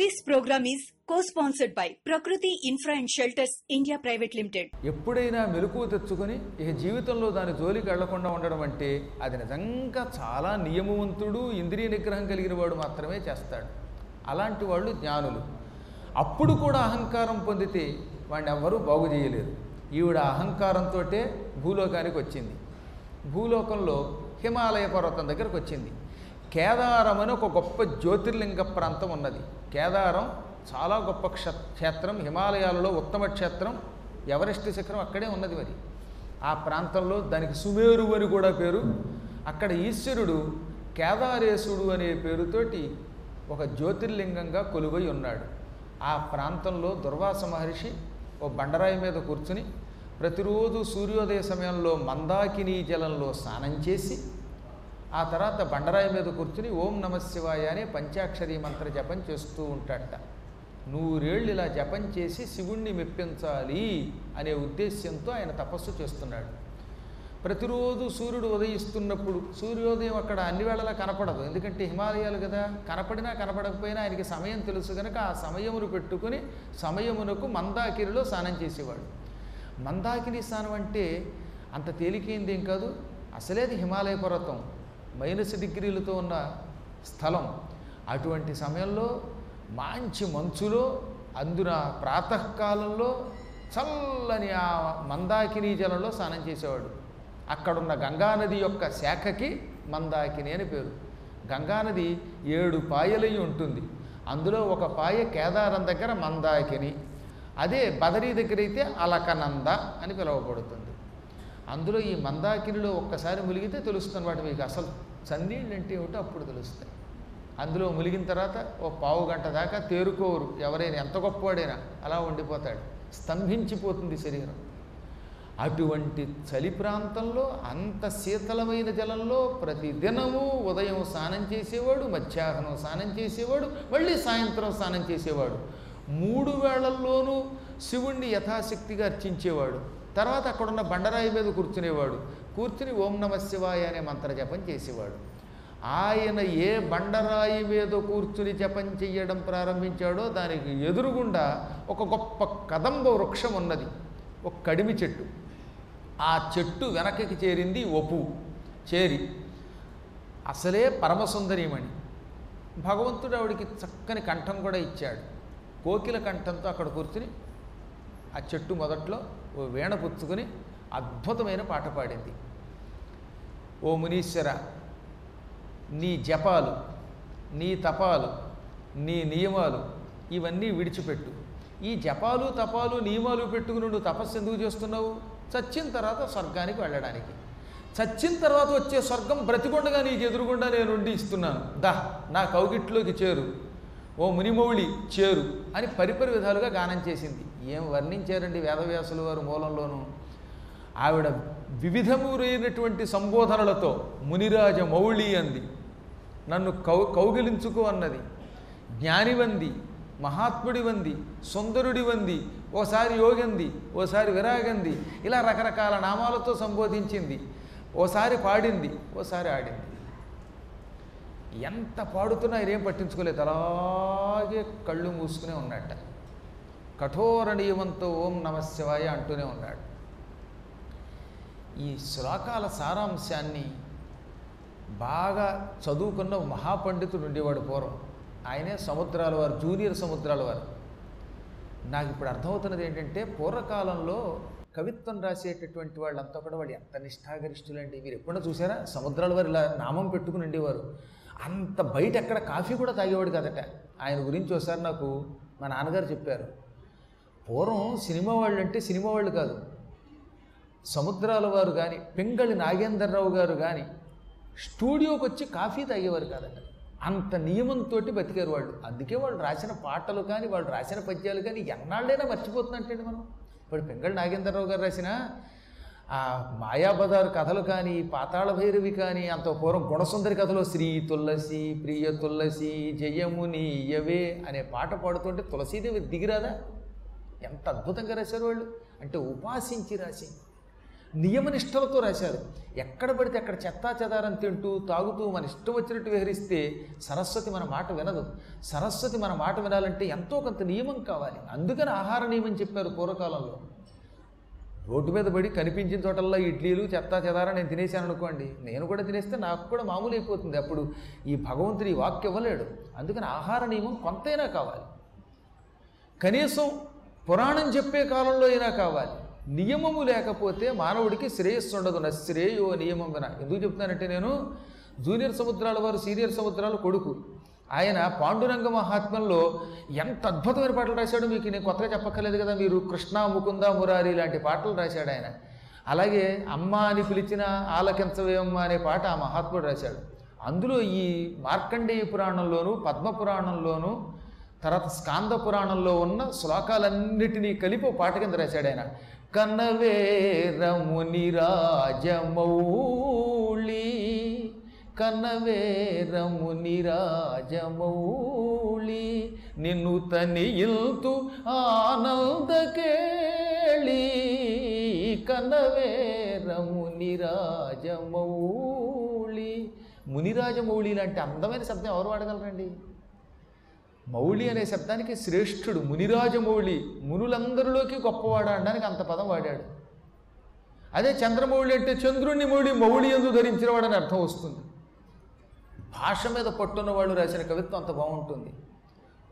Peace program is cosponsored by Prakriti Prakriti Infra and Shelters India Private ఎప్పుడైనా మెలకువ తెచ్చుకొని ఇక జీవితంలో దాని జోలికి వెళ్ళకుండా ఉండడం అంటే అది నిజంగా చాలా నియమవంతుడు ఇంద్రియ నిగ్రహం కలిగిన వాడు మాత్రమే చేస్తాడు. అలాంటి వాళ్ళు జ్ఞానులు. అప్పుడు కూడా అహంకారం పొందితే వాడిని ఎవ్వరూ బాగు చేయలేరు. ఈవిడ అహంకారంతో భూలోకానికి వచ్చింది. భూలోకంలో హిమాలయ పర్వతం దగ్గరకు వచ్చింది. కేదారం అని ఒక గొప్ప జ్యోతిర్లింగ ప్రాంతం ఉన్నది. కేదారం చాలా గొప్ప క్ష క్షేత్రం. హిమాలయాలలో ఉత్తమ క్షేత్రం. ఎవరెస్ట్ శిఖరం అక్కడే ఉన్నది మరి. ఆ ప్రాంతంలో దానికి సుమేరు అని కూడా పేరు. అక్కడ ఈశ్వరుడు కేదారేశుడు అనే పేరుతోటి ఒక జ్యోతిర్లింగంగా కొలువై ఉన్నాడు. ఆ ప్రాంతంలో దుర్వాస మహర్షి ఓ బండరాయి మీద కూర్చుని ప్రతిరోజు సూర్యోదయ సమయంలో మందాకినీ జలంలో స్నానం చేసి ఆ తర్వాత బండరాయి మీద కూర్చుని ఓం నమశివాయ అనే పంచాక్షరి మంత్ర జపం చేస్తూ ఉంటాడట. నూరేళ్ళు ఇలా జపం చేసి శివుణ్ణి మెప్పించాలి అనే ఉద్దేశ్యంతో ఆయన తపస్సు చేస్తున్నాడు. ప్రతిరోజు సూర్యుడు ఉదయిస్తున్నప్పుడు సూర్యోదయం అక్కడ అన్ని వేళలా కనపడదు. ఎందుకంటే హిమాలయాలు కదా కనపడినా కనపడకపోయినా ఆయనకి సమయం తెలుసు కనుక ఆ సమయమును పెట్టుకుని సమయమునకు మందాకిరిలో స్నానం చేసేవాడు. మందాకిని స్నానం అంటే అంత తేలికైంది ఏం కాదు అసలేది హిమాలయ పర్వతం. మైనస్ డిగ్రీలతో ఉన్న స్థలం. అటువంటి సమయంలో మంచి మంచులో అందున ప్రాతకాలంలో చల్లని ఆ మందాకిని జలంలో స్నానం చేసేవాడు. అక్కడున్న గంగానది యొక్క శాఖకి మందాకిని అని పేరు. గంగానది ఏడు పాయలై ఉంటుంది. అందులో ఒక పాయ కేదారం దగ్గర మందాకిని అదే బదరీ దగ్గర అయితే అలకనంద అని పిలువబడుతుంది. అందులో ఈ మందాకినిలో ఒక్కసారి ములిగితే తెలుస్తుంది వాటి మీకు. అసలు చన్నీళ్ళు అంటే ఏమిటో అప్పుడు తెలుస్తాయి. అందులో ములిగిన తర్వాత ఓ పావు గంట దాకా తేరుకోరు. ఎవరైనా ఎంత గొప్పవాడైనా అలా ఉండిపోతాడు. స్తంభించిపోతుంది శరీరం. అటువంటి చలి ప్రాంతంలో అంత శీతలమైన జలంలో ప్రతిదినము ఉదయం స్నానం చేసేవాడు మధ్యాహ్నం స్నానం చేసేవాడు మళ్ళీ సాయంత్రం స్నానం చేసేవాడు. మూడు వేళల్లోనూ శివుణ్ణి యథాశక్తిగా అర్చించేవాడు. తర్వాత అక్కడున్న బండరాయి మీద కూర్చునేవాడు. కూర్చుని ఓం నమ శివాయ అనే మంత్ర జపం చేసేవాడు. ఆయన ఏ బండరాయి మీద కూర్చుని జపం చెయ్యడం ప్రారంభించాడో దానికి ఎదురుగుండా ఒక గొప్ప కదంబ వృక్షం ఉన్నది. ఒక కడిమి చెట్టు. ఆ చెట్టు వెనకకి చేరింది ఒపు చేరి అసలే పరమసుందరీమణి. భగవంతుడు ఆవిడికి చక్కని కంఠం కూడా ఇచ్చాడు. కోకిల కంఠంతో అక్కడ కూర్చుని ఆ చెట్టు మొదట్లో ఓ వీణ పుచ్చుకొని అద్భుతమైన పాట పాడింది. ఓ మునీశ్వర నీ జపాలు నీ తపాలు నీ నియమాలు ఇవన్నీ విడిచిపెట్టు. ఈ జపాలు తపాలు నియమాలు పెట్టుకుని నువ్వు తపస్సు ఎందుకు చేస్తున్నావు? చచ్చిన తర్వాత స్వర్గానికి వెళ్ళడానికి. చచ్చిన తర్వాత వచ్చే స్వర్గం బ్రతికొండగా నీకు ఎదురుగుండా నేను ఉండి ఇస్తున్నాను. దా నా కౌగిట్లోకి చేరు. ఓ మునిమౌళి చేరు అని పరిపరి విధాలుగా గానం చేసింది. ఏం వర్ణించారండి వేదవ్యాసుల వారు మూలంలోనూ? ఆవిడ వివిధములైనటువంటి సంబోధనలతో మునిరాజ మౌళి అంది. నన్ను కౌ కౌగిలించుకో అన్నది. జ్ఞానివంది మహాత్ముడివంది సుందరుడివంది ఓసారి యోగంది ఓసారి విరాగంది ఇలా రకరకాల నామాలతో సంబోధించింది. ఓసారి పాడింది ఓసారి ఆడింది. ఎంత పాడుతున్నా ఆయన ఏం పట్టించుకోలేదు. అలాగే కళ్ళు మూసుకునే ఉన్నట్ట కఠోర నియమంతో ఓం నమశివాయ అంటూనే ఉన్నాడు. ఈ శ్లోకాల సారాంశాన్ని బాగా చదువుకున్న మహాపండితుడు ఉండేవాడు పూర్వం. ఆయనే సముద్రాల వారు జూనియర్ సముద్రాల వారు. నాకు ఇప్పుడు అర్థమవుతున్నది ఏంటంటే పూర్వకాలంలో కవిత్వం రాసేటటువంటి వాళ్ళంతా కూడా వాళ్ళు ఎంత నిష్ఠాగరిష్ఠులండి. మీరు ఎప్పుడైనా చూసారా? సముద్రాల వారు ఇలా నామం పెట్టుకుని ఉండేవారు. అంత బయట ఎక్కడ కాఫీ కూడా తాగేవాడు కదట. ఆయన గురించి ఒకసారి నాకు మా నాన్నగారు చెప్పారు. పూర్వం సినిమా వాళ్ళు అంటే సినిమా వాళ్ళు కాదు. సముద్రాల వారు కానీ పింగళి నాగేంద్రరావు గారు కానీ స్టూడియోకి వచ్చి కాఫీ తాగేవారు కాదట అంత నియమంతో బతికారు వాళ్ళు. అందుకే వాళ్ళు రాసిన పాటలు కానీ వాళ్ళు రాసిన పద్యాలు కానీ ఎన్నాళ్ళైనా మర్చిపోతున్నట్టండి మనం. ఇప్పుడు పింగళి నాగేంద్రరావు గారు రాసిన ఆ మాయాబజార్ కథలు కానీ పాతాళ భైరవి కానీ అంత పూర్వం గుణసుందరి కథలో శ్రీ తులసి ప్రియ తులసి జయముని యవే అనే పాట పాడుతుంటే తులసీదేవి దిగిరాదా? ఎంత అద్భుతంగా రాశారు వాళ్ళు? అంటే ఉపాసించి రాసి నియమనిష్టలతో రాశారు. ఎక్కడ పడితే అక్కడ చెత్తా చెదారం తింటూ తాగుతూ మన ఇష్టం వచ్చినట్టు విహరిస్తే సరస్వతి మన మాట వినదు. సరస్వతి మన మాట వినాలంటే ఎంతో కొంత నియమం కావాలి. అందుకని ఆహార నియమం చెప్పారు పూర్వకాలంలో. రోడ్డు మీద పడి కనిపించిన చోటల్లో ఇడ్లీలు చెత్తా చెదారా నేను తినేసాను అనుకోండి. నేను కూడా తినేస్తే నాకు కూడా మామూలు అయిపోతుంది. అప్పుడు ఈ భగవంతుడి వాక్య ఇవ్వలేడు. అందుకని ఆహార నియమం కొంతైనా కావాలి. కనీసం పురాణం చెప్పే కాలంలో అయినా కావాలి. నియమము లేకపోతే మానవుడికి శ్రేయస్సు ఉండదు. నా శ్రేయో నియమం విన ఎందుకు చెప్తానంటే నేను జూనియర్ సముద్రాల వారు సీనియర్ సముద్రాల కొడుకు. ఆయన పాండురంగ మహాత్మ్యంలో ఎంత అద్భుతమైన పాటలు రాశాడో మీకు నేను కొత్తగా చెప్పక్కర్లేదు కదా మీరు. కృష్ణ ముకుంద మురారి లాంటి పాటలు రాశాడు ఆయన. అలాగే అమ్మ అని పిలిచిన ఆలకించవేమ్మ అనే పాట ఆ మహాత్ముడు రాశాడు. అందులో ఈ మార్కండేయ పురాణంలోను పద్మ పురాణంలోను తర్వాత స్కాంద పురాణంలో ఉన్న శ్లోకాలన్నిటినీ కలిపి పాట కింద రాశాడు ఆయన. కన్నవేరముని రాజమౌళి కన్నవేరముని రాజమౌళి నిన్ను తనియిల్తు ఆనందకేళి రముని రాజమౌళి. మునిరాజమౌళి లాంటి అందమైన శబ్దం ఎవరు వాడగలరండి? మౌళి అనే శబ్దానికి శ్రేష్ఠుడు మునిరాజమౌళి మునులందరిలోకి గొప్పవాడు అనడానికి అంత పదం వాడాడు. అదే చంద్రమౌళి అంటే చంద్రుణ్ణి మౌళి మౌళి ఎందు ధరించినవాడని అర్థం వస్తుంది. భాష మీద పట్టున్న వాళ్ళు రాసిన కవిత్వం అంత బాగుంటుంది.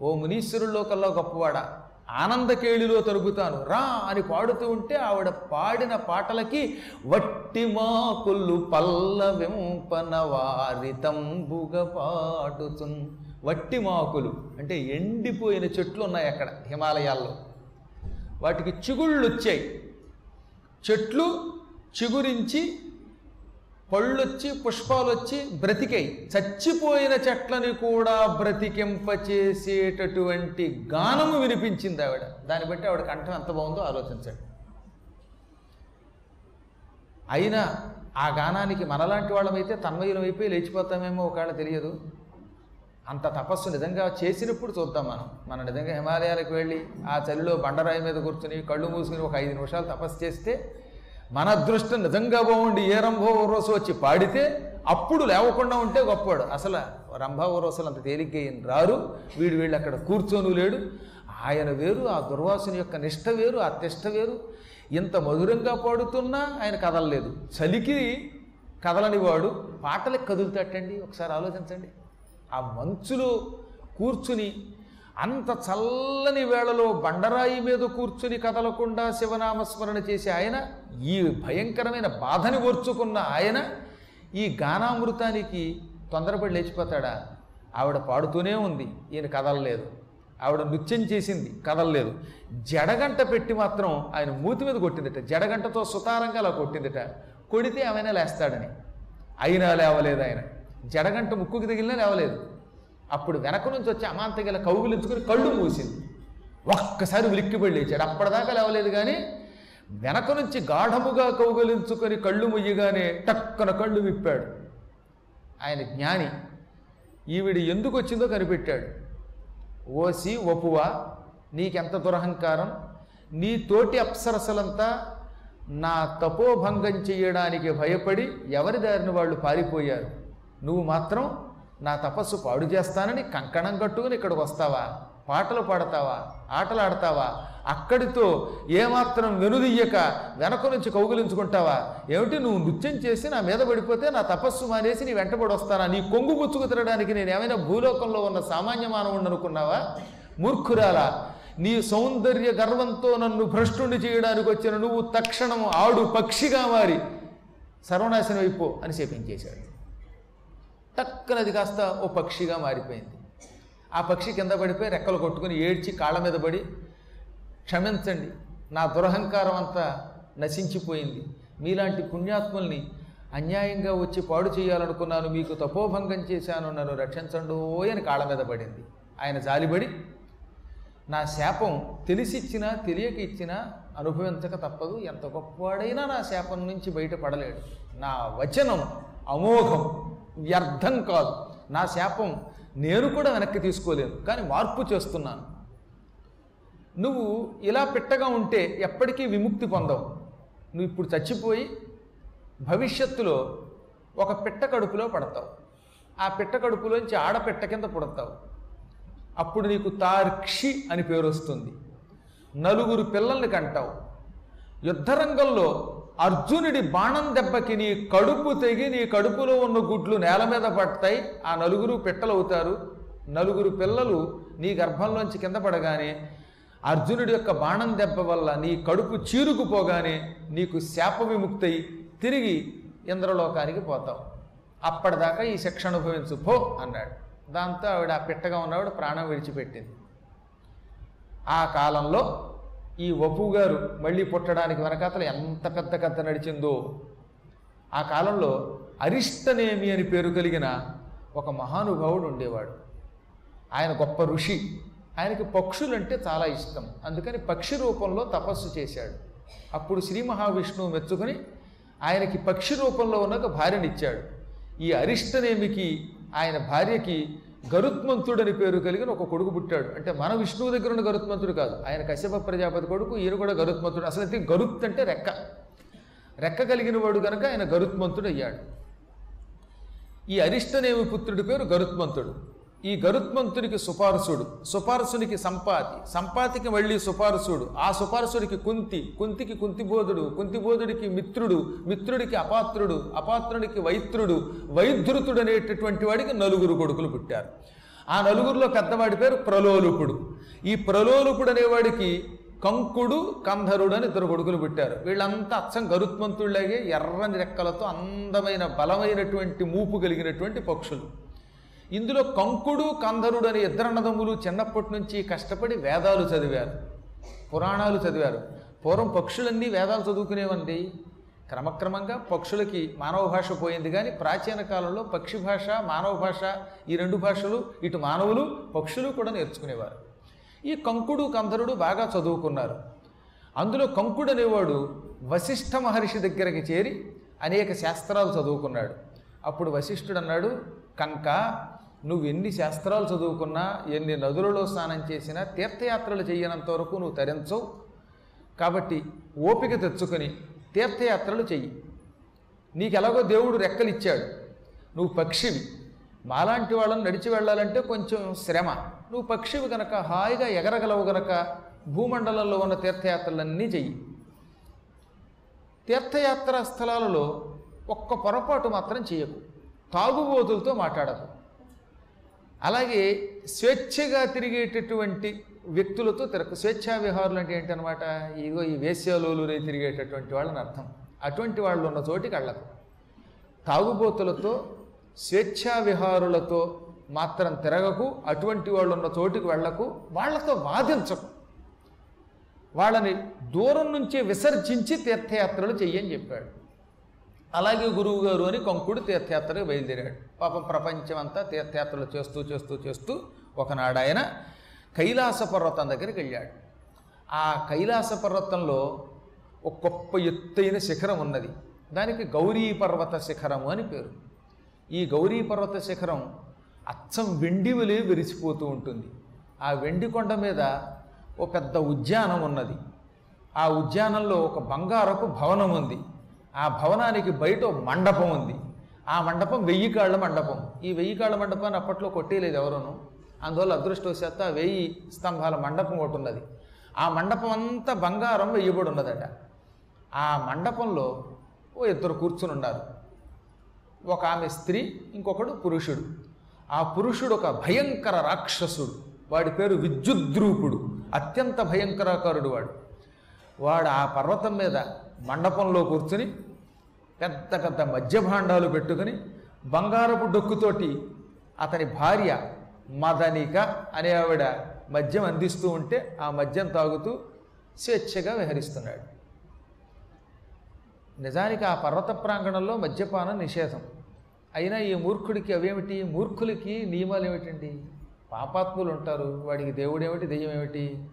ఓ మునీశ్వరుల్లో కల్లా గొప్పవాడ? ఆనందకేళిలో తరుగుతాను. రా అని పాడుతూ ఉంటే ఆవిడ పాడిన పాటలకి వట్టి మాకులు పల్లవింపన వారితంబుగ పాడుతున్. వట్టి మాకులు అంటే ఎండిపోయిన చెట్లు ఉన్నాయి అక్కడ హిమాలయాల్లో. వాటికి చిగుళ్ళు వచ్చాయి. చెట్లు చిగురించి పళ్ళొచ్చి పుష్పాలు వచ్చి బ్రతికాయి చచ్చిపోయిన చెట్లని కూడా బ్రతికింపచేసేటటువంటి గానము వినిపించింది ఆవిడ. దాన్ని బట్టి ఆవిడ కంఠం ఎంత బాగుందో ఆలోచించండి. అయినా ఆ గానానికి మనలాంటి వాళ్ళమైతే తన్మయులం అయిపోయి లేచిపోతామేమో ఒకవేళ తెలియదు. అంత తపస్సు నిజంగా చేసినప్పుడు చూద్దాం మనం. మనం నిజంగా హిమాలయాలకు వెళ్ళి ఆ చలిలో బండరాయి మీద కూర్చుని కళ్ళు మూసుకుని ఒక ఐదు నిమిషాలు తపస్సు చేస్తే మన అదృష్టం నిజంగా బాగుండి ఏ రంభో ఓరోసు వచ్చి పాడితే అప్పుడు లేవకుండా ఉంటే గొప్పవాడు. అసలు రంభా అంత తేలిగ్గా రారు. వీడు వీళ్ళు అక్కడ కూర్చొని లేడు. ఆయన వేరు ఆ దుర్వాసుని యొక్క నిష్ట వేరు ఆ తిష్ట వేరు. ఇంత మధురంగా పాడుతున్నా ఆయన కదలలేదు. చలికి కదలని వాడు. పాటలకు కదులుతాటండి ఒకసారి ఆలోచించండి. ఆ మంచులో కూర్చుని అంత చల్లని వేళలో బండరాయి మీద కూర్చుని కదలకుండా శివనామస్మరణ చేసే ఆయన ఈ భయంకరమైన బాధని ఓర్చుకున్న ఆయన ఈ గానామృతానికి తొందరపడి లేచిపోతాడా? ఆవిడ పాడుతూనే ఉంది ఈయన కదలలేదు. ఆవిడ నృత్యం చేసింది కదలలేదు. జడగంట పెట్టి మాత్రం ఆయన మూతి మీద కొట్టిందట. జడగంటతో సుతారంగా అలా కొట్టిందట. కొడితే ఆమెనే లేస్తాడని. అయినా లేవలేదు ఆయన. జడగంట ముక్కుకి తగిలినా లేవలేదు. అప్పుడు వెనక నుంచి వచ్చి అమాంతగిల కౌగులించుకుని కళ్ళు మూసింది. ఒక్కసారి ఉలిక్కిపడి లేచాడు. అప్పటిదాకా లేవలేదు కానీ వెనక నుంచి గాఢముగా కౌగులించుకొని కళ్ళు ముయ్యగానే టక్కన కళ్ళు విప్పాడు. ఆయన జ్ఞాని ఈవిడ ఎందుకు వచ్చిందో కనిపెట్టాడు. ఓసి ఒపువా నీకెంత దురహంకారం? నీ తోటి అప్సరసలంతా నా తపోభంగం చేయడానికి భయపడి ఎవరి దారిని వాళ్ళు పారిపోయారు? నువ్వు మాత్రం నా తపస్సు పాడు చేస్తానని కంకణం కట్టుకుని ఇక్కడికి వస్తావా? పాటలు పాడతావా? ఆటలు ఆడతావా అక్కడితో ఏమాత్రం వెనుదియ్యక వెనక నుంచి కౌగులించుకుంటావా? ఏమిటి నువ్వు నృత్యం చేసి నా మీద పడిపోతే నా తపస్సు మానేసి నీ వెంటబడి వస్తానా? నీ కొంగు గుచ్చుకు తినడానికి నేను ఏమైనా భూలోకంలో ఉన్న సామాన్య మానవుడు అనుకున్నావా? మూర్ఖురాలా నీ సౌందర్య గర్వంతో నన్ను భ్రష్టుని చేయడానికి వచ్చిన నువ్వు తక్షణం ఆడు పక్షిగా మారి సర్వనాశనం అయిపో అని శపించేశాడు. టక్కనది కాస్త ఓ పక్షిగా మారిపోయింది. ఆ పక్షి కింద పడిపోయి రెక్కలు కొట్టుకుని ఏడ్చి కాళ్ళ మీద పడి క్షమించండి నా దురహంకారం అంతా నశించిపోయింది. మీలాంటి పుణ్యాత్ముల్ని అన్యాయంగా వచ్చి పాడు చేయాలనుకున్నాను మీకు తపోభంగం చేశాను నన్ను రక్షించండు అని కాళ్ళ మీద పడింది. ఆయన జాలిబడి నా శాపం తెలిసిచ్చినా తెలియక ఇచ్చినా అనుభవించక తప్పదు ఎంత గొప్పవాడైనా నా శాపం నుంచి బయటపడలేడు. నా వచనం అమోఘం. వ్యర్థం కాదు. నా శాపం నేను కూడా వెనక్కి తీసుకోలేను కానీ మార్పు చేస్తున్నాను. నువ్వు ఇలా పెట్టగా ఉంటే ఎప్పటికీ విముక్తి పొందవు. నువ్వు ఇప్పుడు చచ్చిపోయి భవిష్యత్తులో ఒక పిట్ట కడుపులో పడతావు. ఆ పిట్ట కడుపులోంచి ఆడపిట్ట కింద పుడతావు. అప్పుడు నీకు తార్క్షి అని పేరు వస్తుంది. నలుగురు పిల్లల్ని కంటావు. యుద్ధరంగంలో అర్జునుడి బాణం దెబ్బకి నీ కడుపు తెగి నీ కడుపులో ఉన్న గుడ్లు నేల మీద పడతాయి. ఆ నలుగురు పిట్టలవుతారు. నలుగురు పిల్లలు నీ గర్భంలోంచి కింద పడగానే అర్జునుడి యొక్క బాణం దెబ్బ వల్ల నీ కడుపు చీరుకుపోగానే నీకు శాప విముక్తయి తిరిగి ఇంద్రలోకానికి పోతావు. అప్పటిదాకా ఈ శిక్ష అనుభవించు పో అన్నాడు. దాంతో ఆవిడ ఆ పిట్టగా ఉన్నవాడు ప్రాణం విడిచిపెట్టింది. ఆ కాలంలో ఈ వపు గారు మళ్ళీ పుట్టడానికి వెనకాతల ఎంత పెద్ద కథ నడిచిందో. ఆ కాలంలో అరిష్టనేమి అని పేరు కలిగిన ఒక మహానుభావుడు ఉండేవాడు. ఆయన గొప్ప ఋషి. ఆయనకి పక్షులంటే చాలా ఇష్టం. అందుకని పక్షి రూపంలో తపస్సు చేశాడు. అప్పుడు శ్రీ మహావిష్ణువు మెచ్చుకొని ఆయనకి పక్షి రూపంలో ఉన్న ఒక భార్యనిచ్చాడు. ఈ అరిష్టనేమికి ఆయన భార్యకి గరుత్మంతుడని పేరు కలిగిన ఒక కొడుకు పుట్టాడు. అంటే మన విష్ణువు దగ్గర ఉన్న గరుత్మంతుడు కాదు. ఆయన కశ్యప ప్రజాపతి కొడుకు ఈయన కూడా గరుత్మంతుడు. అసలు అయితే గరుత్ అంటే రెక్క. రెక్క కలిగిన వాడు కనుక ఆయన గరుత్మంతుడు అయ్యాడు ఈ అరిష్టనేమి పుత్రుడి పేరు గరుత్మంతుడు. ఈ గరుత్మంతునికి సుపారసుడు సుపార్సునికి సంపాతి సంపాతికి మళ్ళీ సుపారసుడు ఆ సుపారసుడికి కుంతి కుంతికి కుంతిబోధుడు కుంతిబోధుడికి మిత్రుడు మిత్రుడికి అపాత్రుడు అపాత్రుడికి వైత్రుడు వైధృతుడు అనేటటువంటి వాడికి నలుగురు కొడుకులు పుట్టారు. ఆ నలుగురిలో పెద్దవాడి పేరు ప్రలోలుపుడు. ఈ ప్రలోలుపుడు అనేవాడికి కంకుడు కంధరుడు అని ఇద్దరు కొడుకులు పుట్టారు. వీళ్ళంతా అచ్చం గరుత్మంతుళ్ళగే ఎర్రని రెక్కలతో అందమైన బలమైనటువంటి మూపు కలిగినటువంటి పక్షులు. ఇందులో కంకుడు కంధరుడు అనే ఇద్దరు అన్నదమ్ములు చిన్నప్పటి నుంచి కష్టపడి వేదాలు చదివారు. పురాణాలు చదివారు. పూర్వం పక్షులన్నీ వేదాలు చదువుకునేవండి. క్రమక్రమంగా పక్షులకి మానవ భాష పోయింది కానీ ప్రాచీన కాలంలో పక్షి భాష మానవ భాష ఈ రెండు భాషలు ఇటు మానవులు పక్షులు కూడా నేర్చుకునేవారు. ఈ కంకుడు కంధరుడు బాగా చదువుకున్నారు. అందులో కంకుడు అనేవాడు వశిష్ఠ మహర్షి దగ్గరికి చేరి అనేక శాస్త్రాలు చదువుకున్నాడు. అప్పుడు వశిష్ఠుడు అన్నాడు కంక నువ్వు ఎన్ని శాస్త్రాలు చదువుకున్నా ఎన్ని నదులలో స్నానం చేసినా తీర్థయాత్రలు చేయనంత వరకు నువ్వు తరించవు. కాబట్టి ఓపిక తెచ్చుకొని తీర్థయాత్రలు చెయ్యి. నీకు ఎలాగో దేవుడు రెక్కలు ఇచ్చాడు నువ్వు పక్షివి. మాలాంటి వాళ్ళని నడిచి వెళ్ళాలంటే కొంచెం శ్రమ. నువ్వు పక్షివి గనక హాయిగా ఎగరగలవు గనక భూమండలంలో ఉన్న తీర్థయాత్రలన్నీ చెయ్యి. తీర్థయాత్ర స్థలాలలో ఒక్క పొరపాటు మాత్రం చేయకు. తాగుబోతులతో మాట్లాడకు. అలాగే స్వేచ్ఛగా తిరిగేటటువంటి వ్యక్తులతో తిరగ స్వేచ్ఛా విహారులు అంటే ఏంటనమాట ఇదిగో ఈ వేశ్యాలోలురే తిరిగేటటువంటి వాళ్ళని అర్థం. అటువంటి వాళ్ళు ఉన్న చోటికి వెళ్ళకు తాగుబోతులతో స్వేచ్ఛా విహారులతో మాత్రం తిరగకు అటువంటి వాళ్ళు ఉన్న చోటికి వెళ్ళకు వాళ్ళతో వాదించకు వాళ్ళని దూరం నుంచే విసర్జించి తీర్థయాత్రలు చెయ్యని చెప్పాడు. అలాగే గురువు గారు అని కొంకుడు తీర్థయాత్రకు బయలుదేరాడు. పాపం ప్రపంచం అంతా తీర్థయాత్రలు చేస్తూ చేస్తూ చేస్తూ ఒకనాడు ఆయన కైలాస పర్వతం దగ్గరికి వెళ్ళాడు. ఆ కైలాస పర్వతంలో ఒక గొప్ప ఎత్తైన శిఖరం ఉన్నది. దానికి గౌరీ పర్వత శిఖరము అని పేరు. ఈ గౌరీ పర్వత శిఖరం అచ్చం వెండి వలె విరిసిపోతూ ఉంటుంది. ఆ వెండి కొండ మీద ఒక పెద్ద ఉద్యానం ఉన్నది. ఆ ఉద్యానంలో ఒక బంగారపు భవనం ఉంది. ఆ భవనానికి బయట మండపం ఉంది. ఆ మండపం వెయ్యి కాళ్ళ మండపం. ఈ వెయ్యి కాళ్ళ మండపాన్ని అప్పట్లో కొట్టేయలేదు ఎవరును. అందువల్ల అదృష్టవశాత్తు ఆ వెయ్యి స్తంభాల మండపం ఒకటి ఉన్నది. ఆ మండపం అంతా బంగారం వెయ్యబడి ఉన్నదట. ఆ మండపంలో ఓ ఇద్దరు కూర్చుని ఉన్నారు. ఒక ఆమె స్త్రీ ఇంకొకడు పురుషుడు. ఆ పురుషుడు ఒక భయంకర రాక్షసుడు. వాడి పేరు విద్యుద్రూపుడు. అత్యంత భయంకరకారుడు వాడు. వాడు ఆ పర్వతం మీద మండపంలో కూర్చుని పెద్ద పెద్ద మద్యభాండాలు పెట్టుకుని బంగారపు డొక్కుతోటి అతని భార్య మదనిక అనే ఆవిడ మద్యం అందిస్తూ ఉంటే ఆ మద్యం తాగుతూ స్వేచ్ఛగా విహరిస్తున్నాడు. నిజానికి ఆ పర్వత ప్రాంగణంలో మద్యపానం నిషేధం. అయినా ఈ మూర్ఖుడికి అవేమిటి? మూర్ఖులకి నియమాలు ఏమిటండి? పాపాత్ములు ఉంటారు. వాడికి దేవుడేమిటి? దెయ్యం ఏమిటి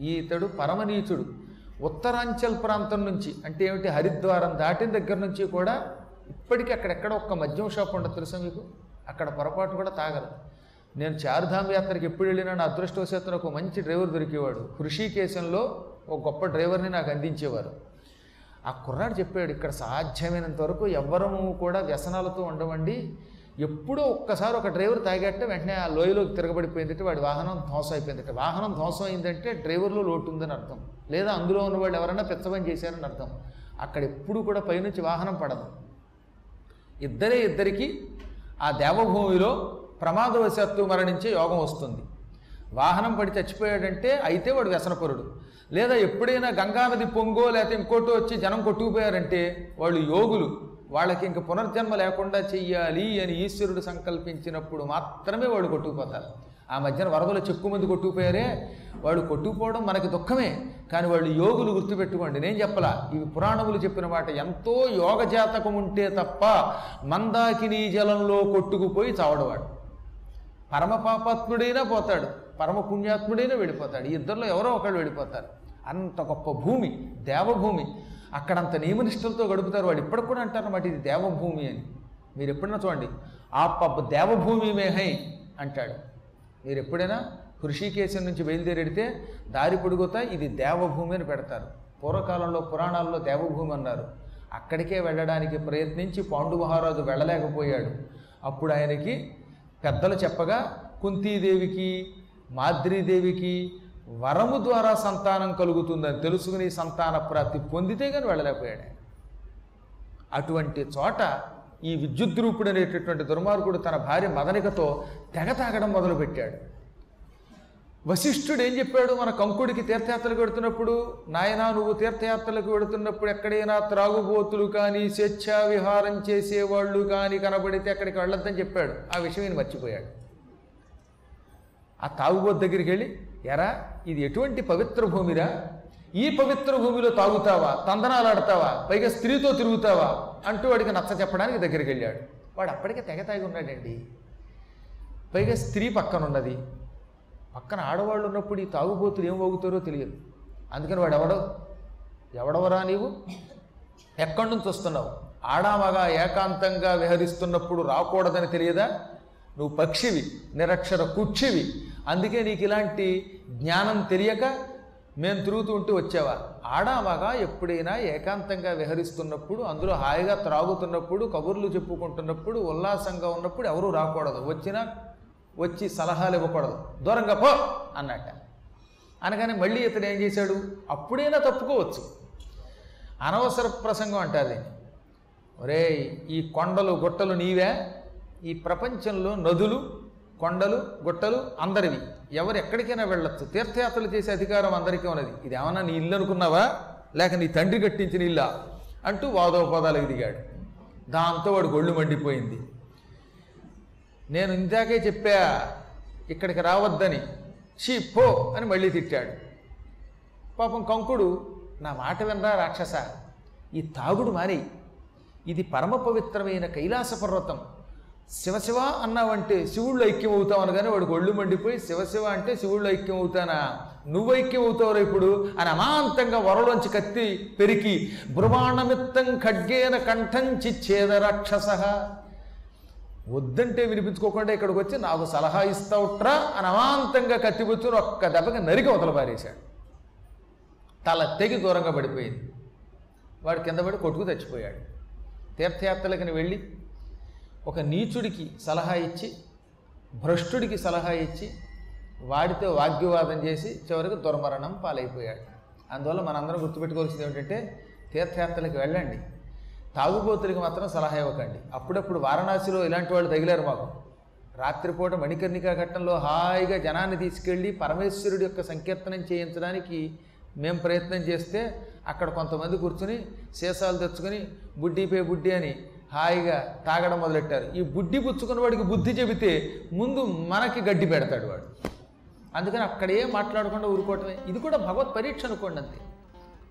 ఈతడు పరమనీచుడు. ఉత్తరాంచల్ ప్రాంతం నుంచి అంటే ఏమిటి హరిద్వారం దాటిన దగ్గర నుంచి కూడా ఇప్పటికీ అక్కడెక్కడ ఒక్క మద్యం షాప్ ఉండదు తెలుసా మీకు? అక్కడ పొరపాటు కూడా తాగరు. నేను చారుధామ్ యాత్రకి ఎప్పుడు వెళ్ళినా నా అదృష్టవశాత్తు ఒక మంచి డ్రైవర్ దొరికేవాడు. హృషికేశంలో ఒక గొప్ప డ్రైవర్ని నాకు అందించేవారు. ఆ కుర్రాడు చెప్పాడు ఇక్కడ సాధ్యమైనంత వరకు ఎవ్వరము కూడా వ్యసనాలతో ఉండవండి. ఎప్పుడో ఒక్కసారి ఒక డ్రైవర్ తాగట్ట వెంటనే ఆ లోయలోకి తిరగబడిపోయిందంటే వాడి వాహనం ధ్వంసం అయిపోయిందంటే వాహనం ధ్వంసం అయిందంటే డ్రైవర్లో లోటు ఉందని అర్థం. లేదా అందులో ఉన్న వాళ్ళు ఎవరైనా పెచ్చబని చేశారని అర్థం. అక్కడ ఎప్పుడు కూడా పైనుంచి వాహనం పడదు. ఇద్దరే ఇద్దరికి ఆ దేవభూమిలో ప్రమాదవశాత్తు మరణించే యోగం వస్తుంది. వాహనం పడి చచ్చిపోయాడంటే అయితే వాడు వ్యసనపరుడు. లేదా ఎప్పుడైనా గంగానది పొంగో లేకపోతే ఇంకోటో వచ్చి జనం కొట్టుకుపోయారంటే వాళ్ళు యోగులు. వాళ్ళకి ఇంక పునర్జన్మ లేకుండా చెయ్యాలి అని ఈశ్వరుడు సంకల్పించినప్పుడు మాత్రమే వాళ్ళు కొట్టుకుపోతారు. ఆ మధ్యన వరదలు చెక్కు మంది కొట్టుకుపోయారే. వాళ్ళు కొట్టుకుపోవడం మనకి దుఃఖమే. కానీ వాళ్ళు యోగులు గుర్తుపెట్టుకోండి. నేను చెప్పలా ఇవి పురాణములు చెప్పిన మాట ఎంతో యోగ జాతకం ఉంటే తప్ప మందాకిని జలంలో కొట్టుకుపోయి చావడవాడు. పరమ పాపాత్ముడైనా పోతాడు పరమ పుణ్యాత్ముడైనా వెళ్ళిపోతాడు. ఈ ఇద్దరిలో ఎవరో ఒకళ్ళు వెళ్ళిపోతారు. అంత గొప్ప భూమి దేవభూమి. అక్కడంత నియమనిష్టలతో గడుపుతారు. వాడు ఇప్పటికి కూడా అంటారన్నమాట ఇది దేవభూమి అని. మీరు ఎప్పుడైనా చూడండి ఆ పబ్బ దేవభూమి మేహై అంటాడు. మీరు ఎప్పుడైనా హృషికేశం నుంచి బయలుదేరిడితే దారి పొడుగుతా ఇది దేవభూమి అని పెడతారు. పూర్వకాలంలో పురాణాల్లో దేవభూమి అన్నారు. అక్కడికే వెళ్ళడానికి ప్రయత్నించి పాండు మహారాజు వెళ్ళలేకపోయాడు. అప్పుడు ఆయనకి పెద్దలు చెప్పగా కుంతీదేవికి మాద్రీదేవికి వరము ద్వారా సంతానం కలుగుతుందని తెలుసుకుని సంతాన ప్రాప్తి పొందితే కానీ వెళ్ళలేకపోయాడు. అటువంటి చోట ఈ విద్యుద్రూపుడు అనేటటువంటి దుర్మార్గుడు తన భార్య మదనికతో తెగ తాగడం మొదలుపెట్టాడు. వశిష్ఠుడు ఏం చెప్పాడు? మన కంకుడికి తీర్థయాత్రలకు వెడుతున్నప్పుడు నాయనా నువ్వు తీర్థయాత్రలకు వెడుతున్నప్పుడు ఎక్కడైనా త్రాగుబోతులు కానీ స్వేచ్ఛా విహారం చేసేవాళ్ళు కానీ కనబడితే అక్కడికి వెళ్ళొద్దని చెప్పాడు. ఆ విషయం ఈయన మర్చిపోయాడు. ఆ తాగుబోతు దగ్గరికి వెళ్ళి ఎరా ఇది ఎటువంటి పవిత్ర భూమిరా? ఈ పవిత్ర భూమిలో తాగుతావా? తందనాలు ఆడతావా పైగా స్త్రీతో తిరుగుతావా? అంటూ వాడికి నచ్చ చెప్పడానికి దగ్గరికి వెళ్ళాడు. వాడు అప్పటికే తెగ తాగి ఉన్నాడండి. పైగా స్త్రీ పక్కన ఉన్నది పక్కన ఆడవాళ్ళు ఉన్నప్పుడు ఈ తాగుబోతులు ఏం వాగుతారో తెలియదు. అందుకని వాడు ఎవడో? ఎవడవరా నీవు? ఎక్కడి నుంచి వస్తున్నావు? ఆడామగా ఏకాంతంగా విహరిస్తున్నప్పుడు రాకూడదని తెలియదా? నువ్వు పక్షివి నిరక్షర కుక్షివి. అందుకే నీకు ఇలాంటి జ్ఞానం తెలియక మేము తిరుగుతూ ఉంటూ వచ్చావా? ఆడామగా ఎప్పుడైనా ఏకాంతంగా విహరిస్తున్నప్పుడు అందులో హాయిగా త్రాగుతున్నప్పుడు కబుర్లు చెప్పుకుంటున్నప్పుడు ఉల్లాసంగా ఉన్నప్పుడు ఎవరూ రాకూడదు. వచ్చినా వచ్చి సలహాలు ఇవ్వకూడదు. దూరంగా పో అన్నట్ట. అనగానే మళ్ళీ ఇతడు ఏం చేశాడు? అప్పుడైనా తప్పుకోవచ్చు. అనవసర ప్రసంగం అంటారు ఒరే ఒరేయ్ ఈ కొండలు గుట్టలు నీవే? ఈ ప్రపంచంలో నదులు కొండలు గుట్టలు అందరివి. ఎవరు ఎక్కడికైనా వెళ్ళొచ్చు. తీర్థయాత్రలు చేసే అధికారం అందరికీ ఉన్నది. ఇది నీ ఇల్లు అనుకున్నావా? లేక నీ తండ్రి కట్టించిన ఇల్లా? అంటూ వాదోపదాలకు దిగాడు. దాంతో వాడు గొళ్ళు మండిపోయింది. నేను ఇందాకే చెప్పా ఇక్కడికి రావద్దని. షీ పో అని మళ్ళీ తిట్టాడు. పాపం కంకుడు నా మాట వినరా రాక్షస? ఈ తాగుడు మారి ఇది పరమ పవిత్రమైన కైలాస పర్వతం శివశివ అన్నావంటే శివుళ్ళు ఐక్యం అవుతావు అనగానే వాడికి ఒళ్ళు మండిపోయి శివశివ అంటే శివుళ్ళు ఐక్యం అవుతానా నువ్వు ఐక్యం అవుతావురా ఇప్పుడు? అని అమాంతంగా వరలోంచి కత్తి పెరికి బ్రువాణమిత్తం ఖడ్గేన కంఠం చిచ్చేద రాక్షస వద్దంటే వినిపించుకోకుండా ఇక్కడికి వచ్చి నాకు సలహా ఇస్తావుట్రా అని అమాంతంగా కత్తిపుచ్చుని ఒక్క దెబ్బకి నరికి అవతల పారేశాడు. తల తెగి దూరంగా పడిపోయింది. వాడు కింద పడి కొట్టుకు చచ్చిపోయాడు. తీర్థయాత్రలకి వెళ్ళి ఒక నీచుడికి సలహా ఇచ్చి భ్రష్టుడికి సలహా ఇచ్చి వాడితో వాగ్వివాదం చేసి చివరికి దుర్మరణం పాలైపోయాడు. అందువల్ల మనందరం గుర్తుపెట్టుకోవాల్సింది ఏమిటంటే తీర్థయాత్రలకు వెళ్ళండి. తాగుబోతులకి మాత్రం సలహా ఇవ్వకండి. అప్పుడప్పుడు వారణాసిలో ఇలాంటి వాళ్ళు తగిలారు మాకు. రాత్రిపూట మణికర్ణికా ఘట్టంలో హాయిగా జనాన్ని తీసుకెళ్ళి పరమేశ్వరుడి యొక్క సంకీర్తనం చేయించడానికి మేము ప్రయత్నం చేస్తే అక్కడ కొంతమంది కూర్చుని సీసాలు తెచ్చుకొని బుడ్డీపై బుడ్డి అని హాయిగా తాగడం మొదలెట్టారు. ఈ బుడ్డి పుచ్చుకున్న వాడికి బుద్ధి చెబితే ముందు మనకి గడ్డి పెడతాడు వాడు. అందుకని అక్కడే మాట్లాడకుండా ఊరుకోవటమే. ఇది కూడా భగవత్ పరీక్ష అనుకోండి అంతే.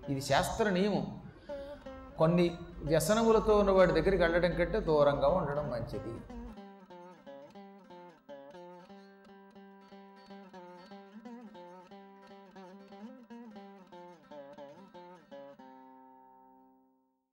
ఇది శాస్త్ర నియమం. కొన్ని వ్యసనములతో ఉన్న వాడి దగ్గరికి వెళ్ళడం కంటే దూరంగా ఉండడం మంచిది.